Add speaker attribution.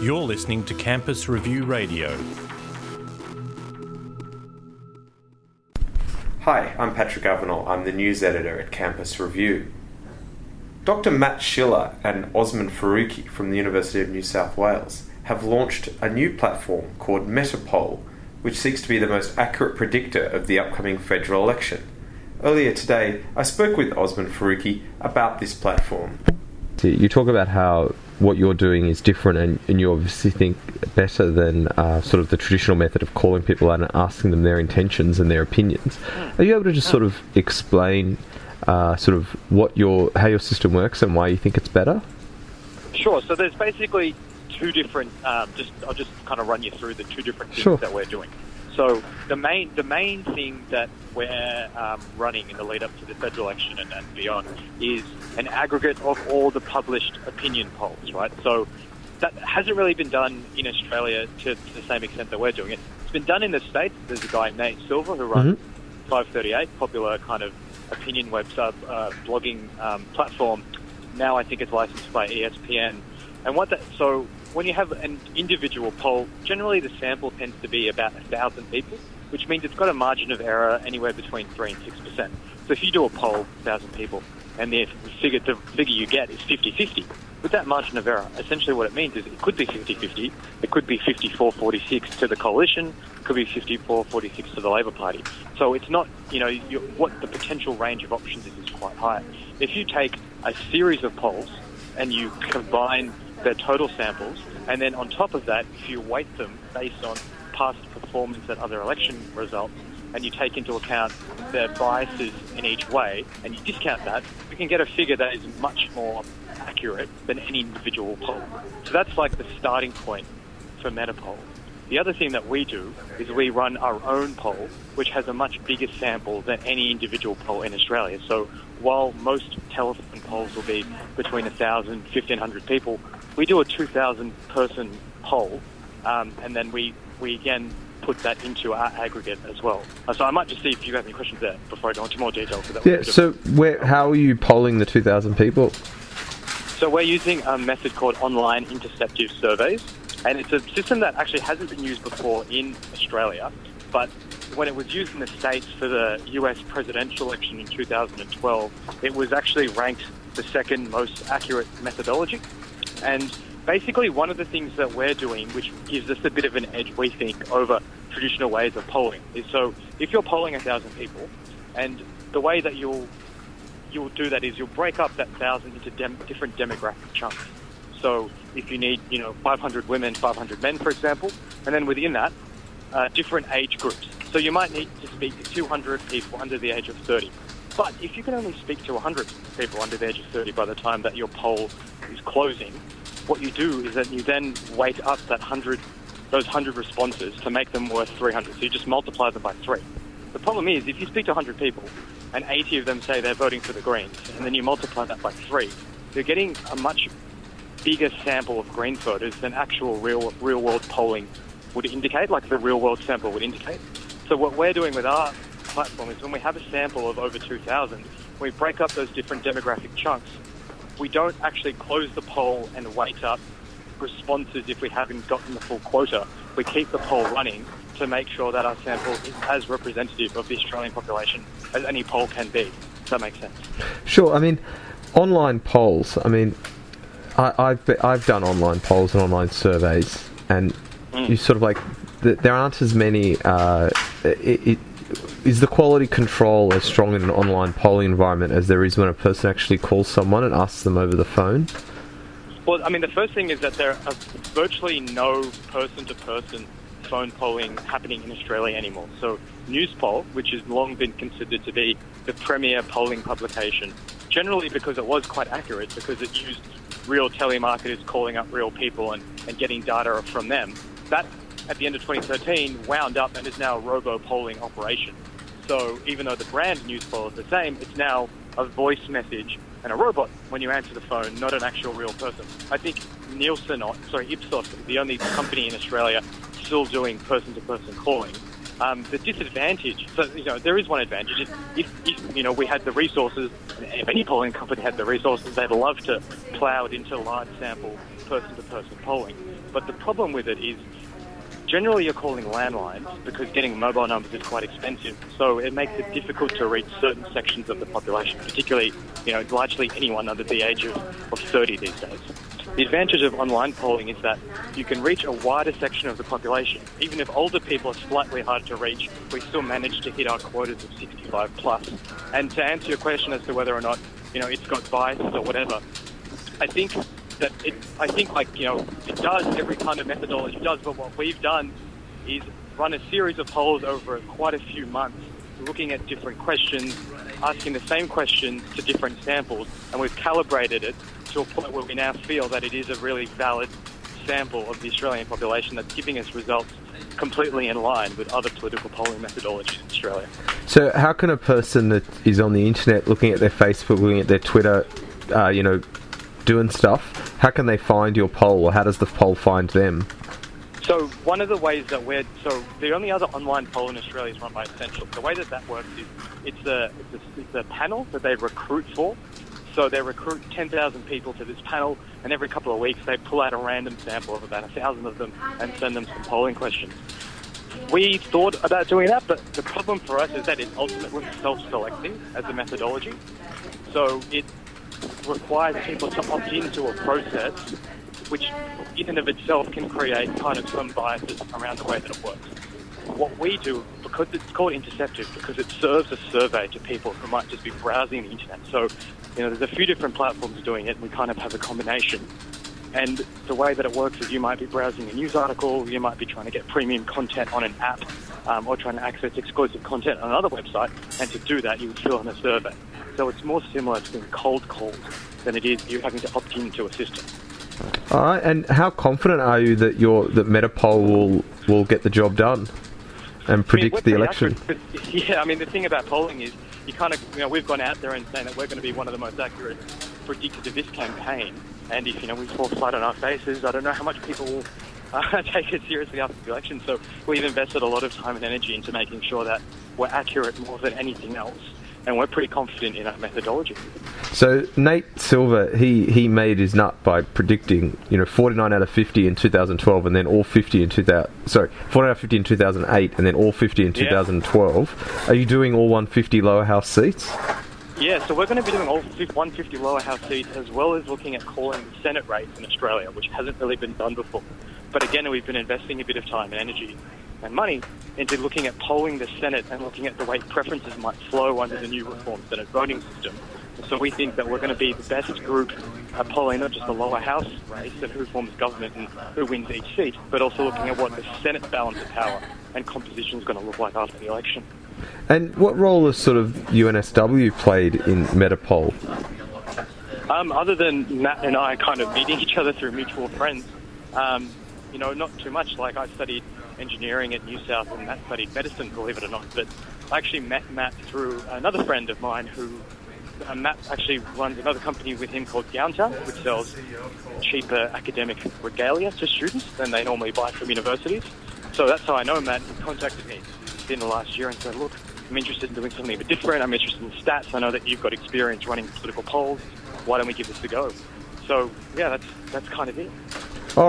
Speaker 1: You're listening to Campus Review Radio.
Speaker 2: Hi, I'm Patrick Avenell. I'm the news editor at Campus Review. Dr. Matt Schiller and Osman Faruqi from the University of New South Wales have launched a new platform called MetaPoll, which seeks to be the most accurate predictor of the upcoming federal election. Earlier today, I spoke with Osman Faruqi about this platform.
Speaker 3: You talk about how what you're doing is different and, and you obviously think better than uh, sort of the traditional method of calling people and asking them their intentions and their opinions. Are you able to just sort of explain uh, sort of what your how your system works and why you think it's better?
Speaker 4: Sure. So there's basically two different. Um, just I'll just kind of run you through the two different things
Speaker 3: Sure.
Speaker 4: that we're doing. So the main the main thing that we're um, running in the lead up to the federal election and, and beyond is an aggregate of all the published opinion polls, right? So that hasn't really been done in Australia to, to the same extent that we're doing it. It's been done in the states. There's a guy Nate Silver who runs 538, popular kind of opinion website uh, blogging um, platform. Now I think it's licensed by ESPN. And what that so when you have an individual poll, generally the sample tends to be about a thousand people, which means it's got a margin of error anywhere between three and six percent. So if you do a poll, thousand people, and the figure the figure you get is 50-50, with that margin of error, essentially what it means is it could be 50-50, it could be 54-46 to the coalition, it could be 54-46 to the Labor Party. So it's not, you know, what the potential range of options is is quite high. If you take a series of polls and you combine their total samples, and then on top of that, if you weight them based on past performance at other election results, and you take into account their biases in each way, and you discount that, we can get a figure that is much more accurate than any individual poll. So that's like the starting point for MetaPoll. The other thing that we do is we run our own poll, which has a much bigger sample than any individual poll in Australia. So while most telephone polls will be between 1,000 and 1,500 people, we do a 2,000 person poll, um, and then we, we again put that into our aggregate as well. Uh, so I might just see if you have any questions there before I go into more detail. So that
Speaker 3: Yeah. So where how are you polling the two thousand people?
Speaker 4: So we're using a method called online interceptive surveys, and it's a system that actually hasn't been used before in Australia, but when it was used in the States for the US presidential election in 2012, it was actually ranked the second most accurate methodology. And basically, one of the things that we're doing, which gives us a bit of an edge, we think, over traditional ways of polling, is so if you're polling a thousand people, and the way that you'll you'll do that is you'll break up that thousand into dem- different demographic chunks. So if you need, you know, 500 women, 500 men, for example, and then within that, uh, different age groups. So you might need to speak to 200 people under the age of 30. But if you can only speak to 100 people under the age of 30 by the time that your poll is closing, what you do is that you then weight up that 100, those 100 responses to make them worth 300. So you just multiply them by three. The problem is, if you speak to 100 people and 80 of them say they're voting for the Greens, and then you multiply that by three, you're getting a much bigger sample of Greens voters than actual real real world polling would indicate, like the real world sample would indicate. So what we're doing with our platform is when we have a sample of over 2,000, we break up those different demographic chunks. We don't actually close the poll and wait up responses if we haven't gotten the full quota. We keep the poll running to make sure that our sample is as representative of the Australian population as any poll can be. Does that make sense?
Speaker 3: Sure. I mean, online polls. I mean, I, I've I've done online polls and online surveys, and you sort of like there aren't as many. Uh, it, it, is the quality control as strong in an online polling environment as there is when a person actually calls someone and asks them over the phone?
Speaker 4: Well, I mean, the first thing is that there are virtually no person-to-person phone polling happening in Australia anymore. So Newspoll, which has long been considered to be the premier polling publication, generally because it was quite accurate, because it used real telemarketers calling up real people and, and getting data from them, that at the end of 2013 wound up and is now a robo-polling operation. So even though the brand Newspoll is the same, it's now a voice message and a robot when you answer the phone, not an actual real person. I think Nielsen, or sorry, Ipsos is the only company in Australia still doing person-to-person calling. Um, the disadvantage, so you know, there is one advantage. If, if, if you know we had the resources, if any polling company had the resources, they'd love to plough it into large sample person-to-person polling. But the problem with it is generally you're calling landlines because getting mobile numbers is quite expensive. So it makes it difficult to reach certain sections of the population, particularly, you know, largely anyone under the age of, of 30 these days. The advantage of online polling is that you can reach a wider section of the population. Even if older people are slightly harder to reach, we still manage to hit our quotas of 65 plus. And to answer your question as to whether or not, you know, it's got bias or whatever, I think that it, I think like you know it does every kind of methodology does, but what we've done is run a series of polls over quite a few months, looking at different questions, asking the same questions to different samples, and we've calibrated it to a point where we now feel that it is a really valid sample of the Australian population that's giving us results completely in line with other political polling methodologies in Australia.
Speaker 3: So, how can a person that is on the internet looking at their Facebook, looking at their Twitter, uh, you know, doing stuff, how can they find your poll, or how does the poll find them?
Speaker 4: So one of the ways that we're so the only other online poll in Australia is run by Essential. The way that that works is it's a it's a, it's a panel that they recruit for. So they recruit 10,000 people to this panel, and every couple of weeks they pull out a random sample of about a thousand of them and send them some polling questions. We thought about doing that, but the problem for us is that it's ultimately self-selecting as a methodology. So it requires people to opt into a process which in and of itself can create kind of some biases around the way that it works. What we do, because it's called interceptive, because it serves a survey to people who might just be browsing the internet. So, you know, there's a few different platforms doing it. And we kind of have a combination. And the way that it works is you might be browsing a news article, you might be trying to get premium content on an app, um, or trying to access exclusive content on another website. And to do that, you would fill in a survey. So it's more similar to being cold called than it is you having to opt into a system.
Speaker 3: All right, and how confident are you that your that MetaPoll will will get the job done and predict
Speaker 4: I mean,
Speaker 3: the election?
Speaker 4: Accurate, yeah, I mean the thing about polling is you kind of you know we've gone out there and saying that we're going to be one of the most accurate predictors of this campaign, and if you know we fall flat on our faces, I don't know how much people will uh, take it seriously after the election. So we've invested a lot of time and energy into making sure that we're accurate more than anything else and we're pretty confident in our methodology.
Speaker 3: So Nate Silver, he, he made his nut by predicting, you know, 49 out of 50 in 2012, and then all 50 in 2000. Sorry, 49 out of 50 in 2008, and then all 50 in 2012. Yeah. Are you doing all 150 lower house seats?
Speaker 4: Yeah, so we're going to be doing all 150 lower house seats as well as looking at calling the Senate race in Australia, which hasn't really been done before. But again, we've been investing a bit of time and energy and money into looking at polling the Senate and looking at the way preferences might flow under the new reform Senate voting system. So we think that we're going to be the best group at polling not just the lower house race of who forms government and who wins each seat, but also looking at what the Senate balance of power and composition is going to look like after the election.
Speaker 3: And what role has sort of UNSW played in MetaPoll?
Speaker 4: Um, other than Matt and I kind of meeting each other through mutual friends, um, you know, not too much. Like I studied engineering at New South and Matt studied medicine, believe it or not. But I actually met Matt through another friend of mine who uh, Matt actually runs another company with him called Gowntown, which sells cheaper academic regalia to students than they normally buy from universities. So that's how I know Matt. He contacted me in the last year and said, look, I'm interested in doing something a bit different. I'm interested in stats. I know that you've got experience running political polls. Why don't we give this a go? So yeah, that's that's kind of it.